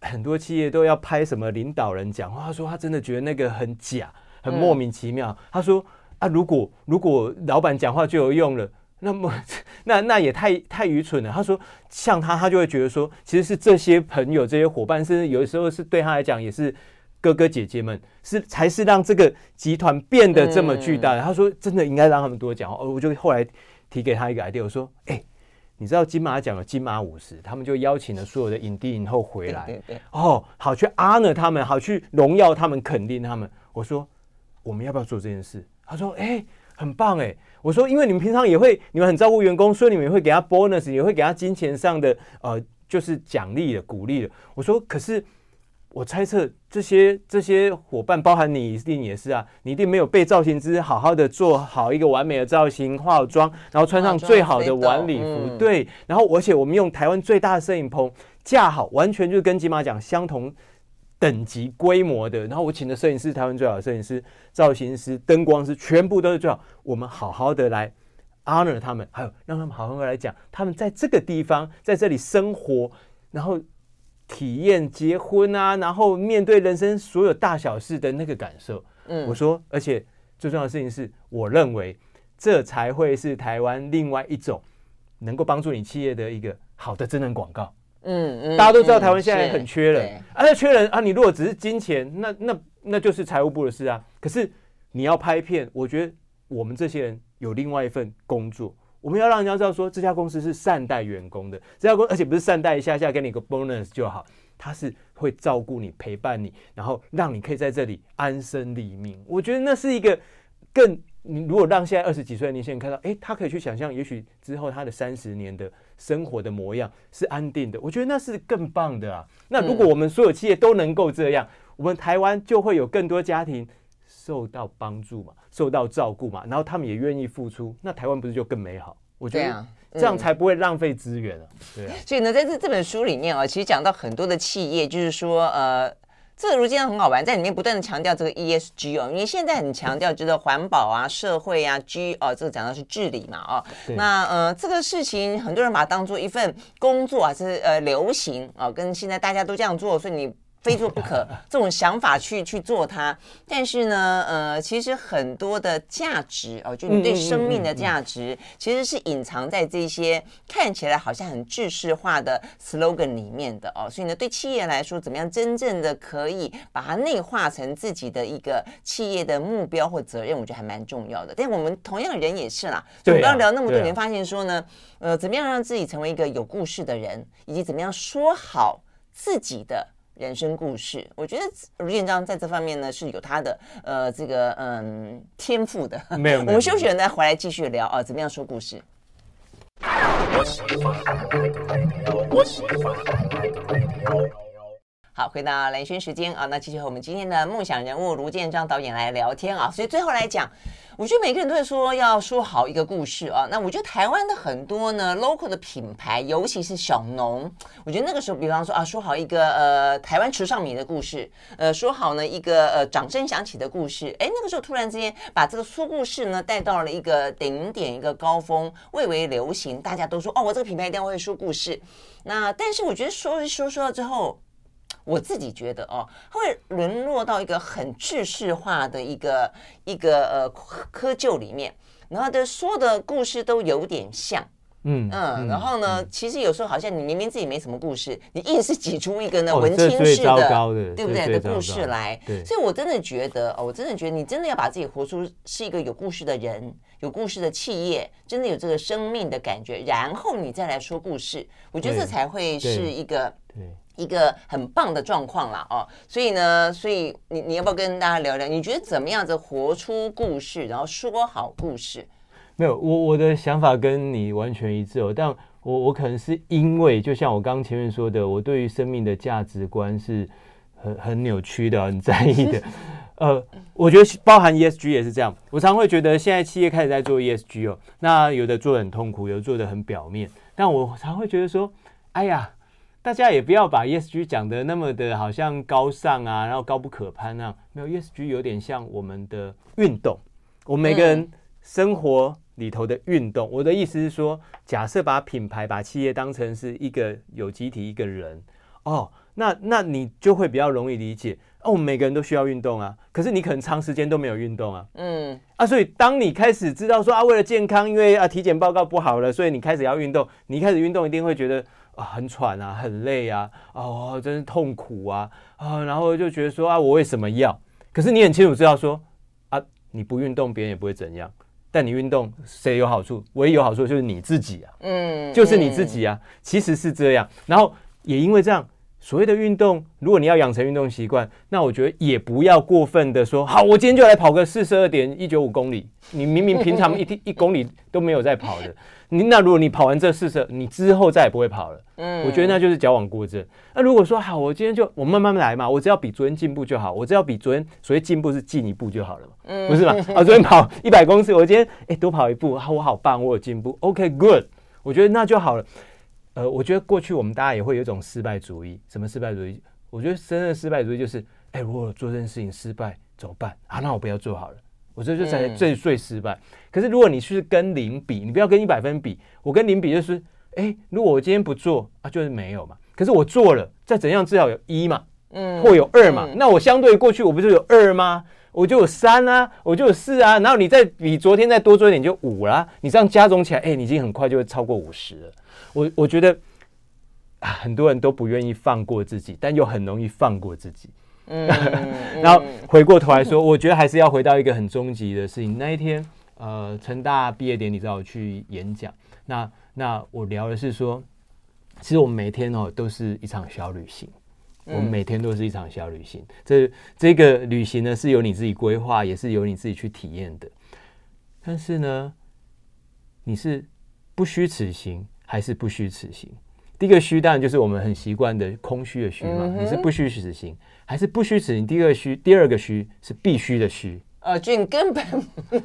S2: 很多企业都要拍什么领导人讲话，他说他真的觉得那个很假，很莫名其妙。他说啊，如果如果老板讲话就有用了，那么 那那也太太愚蠢了。他说，像他，他就会觉得说，其实是这些朋友、这些伙伴，甚至有的时候是对他来讲也是哥哥姐姐们，是才是让这个集团变得这么巨大的。嗯、他说，真的应该让他们多讲。哦，我就后来提给他一个 idea，我说，哎、欸，你知道金马奖有金马五十，他们就邀请了所有的影帝影后回来，对对对哦，好去 honor 他们，好去荣耀他们，肯定他们。我说，我们要不要做这件事？他说，哎、欸。很棒哎！我说，因为你们平常也会，你们很照顾员工，所以你们也会给他 bonus，也会给他金钱上的呃，就是奖励的、鼓励的。我说，可是我猜测这些这些伙伴，包含你一定也是啊，你一定没有被造型师好好的做好一个完美的造型、化好妆，然后穿上最好的晚礼服，嗯、对，然后而且我们用台湾最大的摄影棚架好，完全就是跟金马奖相同。等级规模的，然后我请的摄影师，台湾最好的摄影师、造型师、灯光师，全部都是最好。我们好好的来 honor 他们，还有让他们好好的来讲，他们在这个地方在这里生活，然后体验结婚啊，然后面对人生所有大小事的那个感受。嗯，我说，而且最重要的事情是，我认为这才会是台湾另外一种能够帮助你企业的一个好的真人广告。嗯嗯，大家都知道台湾现在很缺人，啊，那缺人啊，你如果只是金钱，那那那就是财务部的事啊。可是你要拍片，我觉得我们这些人有另外一份工作，我们要让人家知道说这家公司是善待员工的，这家公司而且不是善待一下下给你个 bonus 就好，他是会照顾你、陪伴你，然后让你可以在这里安身立命。我觉得那是一个更。你如果让现在二十几岁的年轻人看到，哎，他可以去想象，也许之后他的三十年的生活的模样是安定的，我觉得那是更棒的啊。那如果我们所有企业都能够这样，嗯、我们台湾就会有更多家庭受到帮助嘛，受到照顾嘛，然后他们也愿意付出，那台湾不是就更美好？我觉得这样才不会浪费资源啊。对啊。
S1: 所以呢，在这这本书里面啊，其实讲到很多的企业，就是说呃。这个如今很好玩，在里面不断的强调这个 ESG 哦，因为现在很强调就是环保啊、社会啊、G 哦，这个讲的是治理嘛哦。那呃，这个事情很多人把它当做一份工作啊，是呃流行啊、哦，跟现在大家都这样做，所以你。非做不可这种想法去去做它，但是呢，呃，其实很多的价值哦，就你对生命的价值，其实是隐藏在这些看起来好像很制式化的 slogan 里面的哦。所以呢，对企业来说，怎么样真正的可以把它内化成自己的一个企业的目标或责任，我觉得还蛮重要的。但我们同样人也是啦，我刚聊那么多年，发现说呢，呃，怎么样让自己成为一个有故事的人，以及怎么样说好自己的。人生故事，我觉得卢建章在这方面呢是有他的呃这个嗯天赋的。
S2: 没有，
S1: 我们休息了再回来继续聊啊，怎么样说故事？好，回到蓝轩时间啊，那继续和我们今天的梦想人物卢建章导演来聊天啊。所以最后来讲，我觉得每个人都会说要说好一个故事啊。那我觉得台湾的很多呢 local 的品牌，尤其是小农，我觉得那个时候，比方说啊，说好一个呃台湾池上米的故事，呃，说好呢一个呃掌声响起的故事，哎，那个时候突然之间把这个说故事呢带到了一个顶点，一个高峰，蔚为流行，大家都说哦，我这个品牌一定要会说故事。那但是我觉得说一说说到之后。我自己觉得哦，会沦落到一个很制式化的一个一个呃窠臼里面，然后的说的故事都有点像，嗯嗯，然后呢，嗯、其实有时候好像你明明自己没什么故事，你硬是挤出一个呢、哦、文青式的，的对不对？的故事来，所以我真的觉得哦，我真的觉得你真的要把自己活出是一个有故事的人，有故事的企业，真的有这个生命的感觉，然后你再来说故事，我觉得这才会是一个对。一个很棒的状况啦，哦，所以呢，所以你你要不要跟大家聊聊？你觉得怎么样子活出故事，然后说好故事？
S2: 没有，我我的想法跟你完全一致哦。但我我可能是因为，就像我刚前面说的，我对于生命的价值观是很很扭曲的，很在意的。呃，我觉得包含 ESG 也是这样。我常会觉得现在企业开始在做 ESG 哦，那有的做的很痛苦，有的做的很表面。但我常会觉得说，哎呀。大家也不要把 ESG 讲的那么的好像高尚啊，然后高不可攀啊。没有 ESG 有点像我们的运动，我们每个人生活里头的运动。我的意思是说，假设把品牌、把企业当成是一个有机体、一个人哦，那那你就会比较容易理解。哦，我们每个人都需要运动啊，可是你可能长时间都没有运动啊。嗯啊，所以当你开始知道说啊，为了健康，因为啊体检报告不好了，所以你开始要运动。你一开始运动一定会觉得啊很喘啊，很累啊，哦，真是痛苦啊啊，然后就觉得说啊，我为什么要？可是你很清楚知道说啊，你不运动别人也不会怎样，但你运动谁有好处？唯一有好处就是你自己啊，嗯，就是你自己啊，其实是这样。然后也因为这样。所谓的运动，如果你要养成运动习惯，那我觉得也不要过分的说，好，我今天就来跑个四十二点一九五公里。你明明平常一一公里都没有在跑的，你那如果你跑完这四十，你之后再也不会跑了。嗯，我觉得那就是矫枉过正。那如果说好，我今天就我慢慢来嘛，我只要比昨天进步就好，我只要比昨天所谓进步是进一步就好了嘛，嗯，不是吗？啊，昨天跑一百公尺，我今天哎多跑一步，啊，我好棒，我有进步。OK，good，我觉得那就好了。呃，我觉得过去我们大家也会有一种失败主义。什么失败主义？我觉得真正的失败主义就是，哎，如果做这件事情失败怎么办？啊，那我不要做好了。我觉得这才最最失败。可是如果你去跟零比，你不要跟一百分比。我跟零比就是，哎，如果我今天不做啊，就是没有嘛。可是我做了，再怎样至少有一嘛，嗯，或有二嘛。那我相对过去我不就有二吗？我就有三啊，我就有四啊。然后你再比昨天再多做一点，就五啦。你这样加总起来，哎，你已经很快就会超过五十了。我我觉得啊，很多人都不愿意放过自己，但又很容易放过自己。嗯，然后回过头来说，我觉得还是要回到一个很终极的事情。那一天，呃，成大毕业典礼找我去演讲，那那我聊的是说，其实我们每天哦都是一场小旅行，我们每天都是一场小旅行。这这个旅行呢，是由你自己规划，也是由你自己去体验的。但是呢，你是不虚此行。还是不虚此行。第一个虚当然就是我们很习惯的空虚的虚嘛。嗯、你是不虚此行，还是不虚此行？第二个虚，第二个虚是必须的
S1: 虚。啊，俊根本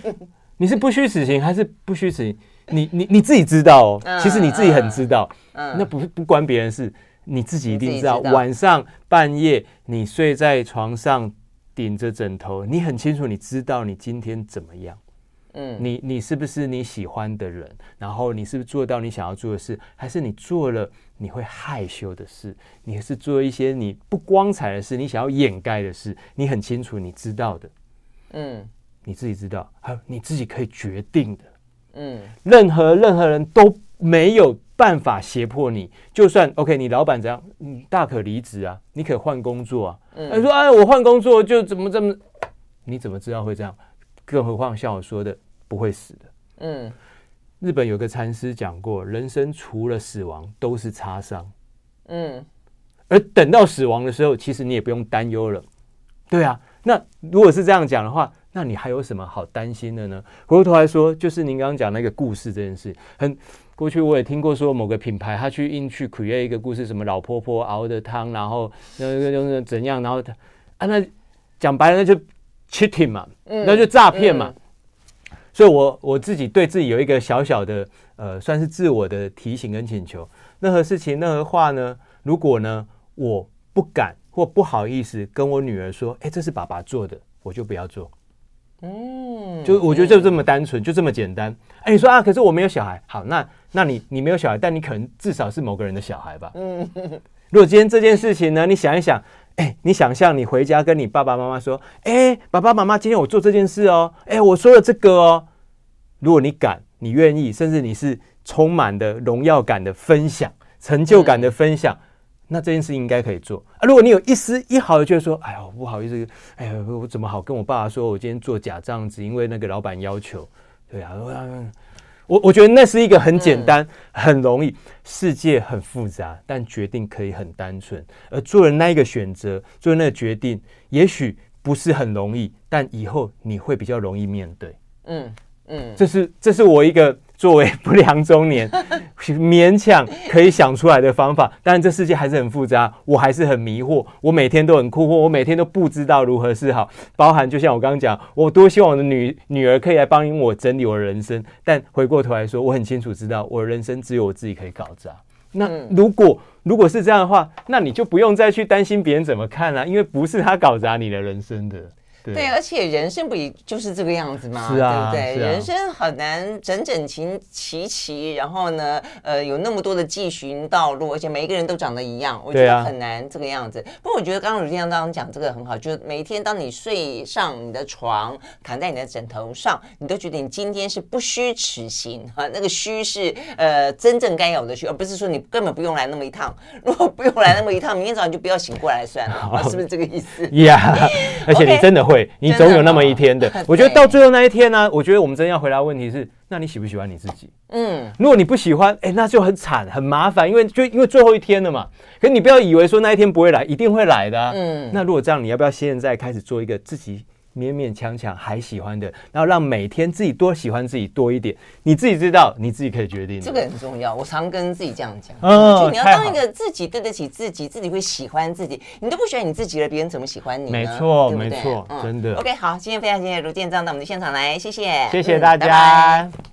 S2: 你是不虚此行，还是不虚此行？你你你自己知道哦。嗯、其实你自己很知道。嗯、那不不关别人事，你自己一定知道。知道晚上半夜你睡在床上顶着枕头，你很清楚，你知道你今天怎么样。嗯，你你是不是你喜欢的人？然后你是不是做到你想要做的事？还是你做了你会害羞的事？你是做一些你不光彩的事？你想要掩盖的事？你很清楚，你知道的。嗯，你自己知道，还有你自己可以决定的。嗯，任何任何人都没有办法胁迫你。就算 OK，你老板怎样，你大可离职啊，你可以换工作啊。嗯，你说哎，我换工作就怎么这么？你怎么知道会这样？更何况像我说的，不会死的。嗯，日本有个禅师讲过，人生除了死亡都是擦伤。嗯，而等到死亡的时候，其实你也不用担忧了。对啊，那如果是这样讲的话，那你还有什么好担心的呢？回过头来说，就是您刚刚讲那个故事这件事，很过去我也听过说某个品牌他去硬去 create 一个故事，什么老婆婆熬的汤，然后那个就是怎样，然后他啊，那讲白了那就。Cheating 嘛，那就诈骗嘛，嗯、所以我我自己对自己有一个小小的呃，算是自我的提醒跟请求。任何事情、任何话呢，如果呢我不敢或不好意思跟我女儿说，哎，这是爸爸做的，我就不要做。嗯，就我觉得就这么单纯，就这么简单。哎，你说啊，可是我没有小孩，好，那那你你没有小孩，但你可能至少是某个人的小孩吧。嗯，如果今天这件事情呢，你想一想。哎，你想象你回家跟你爸爸妈妈说：“哎，爸爸妈妈，今天我做这件事哦。哎，我说了这个哦。如果你敢，你愿意，甚至你是充满的荣耀感的分享、成就感的分享，嗯、那这件事应该可以做啊。如果你有一丝一毫的觉得说：哎呦，不好意思，哎呀，我怎么好跟我爸爸说我今天做假账子，因为那个老板要求，对啊。嗯”我我觉得那是一个很简单、嗯、很容易，世界很复杂，但决定可以很单纯。而做了那一个选择，做了那个决定，也许不是很容易，但以后你会比较容易面对。嗯嗯，这是这是我一个。作为不良中年，勉强可以想出来的方法，但这世界还是很复杂，我还是很迷惑，我每天都很困惑，我每天都不知道如何是好。包含就像我刚刚讲，我多希望我的女女儿可以来帮我整理我的人生，但回过头来说，我很清楚知道我的人生只有我自己可以搞砸。那如果如果是这样的话，那你就不用再去担心别人怎么看了，因为不是他搞砸你的人生的。
S1: 对，而且人生不也就是这个样子吗？
S2: 是啊，
S1: 对不对？
S2: 啊、
S1: 人生很难整整齐齐齐，然后呢，呃，有那么多的继寻道路，而且每一个人都长得一样，我觉得很难这个样子。啊、不过我觉得刚刚如这样当讲这个很好，就是每一天当你睡上你的床，躺在你的枕头上，你都觉得你今天是不虚此行哈，那个虚是呃真正该有的虚，而不是说你根本不用来那么一趟。如果不用来那么一趟，明天早上就不要醒过来算了，好 是不是这个意思？
S2: 呀，yeah, 而且你真的会你总有那么一天的。的我觉得到最后那一天呢、啊，我觉得我们真要回答问题是：那你喜不喜欢你自己？嗯，如果你不喜欢，哎，那就很惨，很麻烦，因为就因为最后一天了嘛。可是你不要以为说那一天不会来，一定会来的、啊。嗯，那如果这样，你要不要现在开始做一个自己？勉勉强强还喜欢的，然后让每天自己多喜欢自己多一点，你自己知道，你自己可以决定。
S1: 这个很重要，我常跟自己这样讲。哦，就你要当一个自己对得起自己，自己会喜欢自己。你都不喜欢你自己了，别人怎么喜欢你呢？
S2: 没错，没错，真的。
S1: OK，好，今天非常谢谢卢建章到我们的现场来，谢谢，
S2: 谢谢大家。嗯，拜拜。